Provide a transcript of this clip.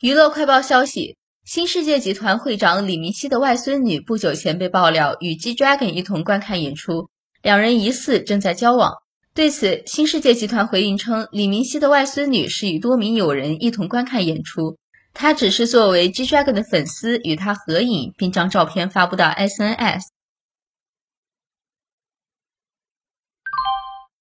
娱乐快报消息新世界集团会长李明熙的外孙女不久前被爆料与 g dragon 一同观看演出两人疑似正在交往。对此新世界集团回应称李明熙的外孙女是与多名友人一同观看演出她只是作为 g dragon 的粉丝与他合影并将照片发布到 sns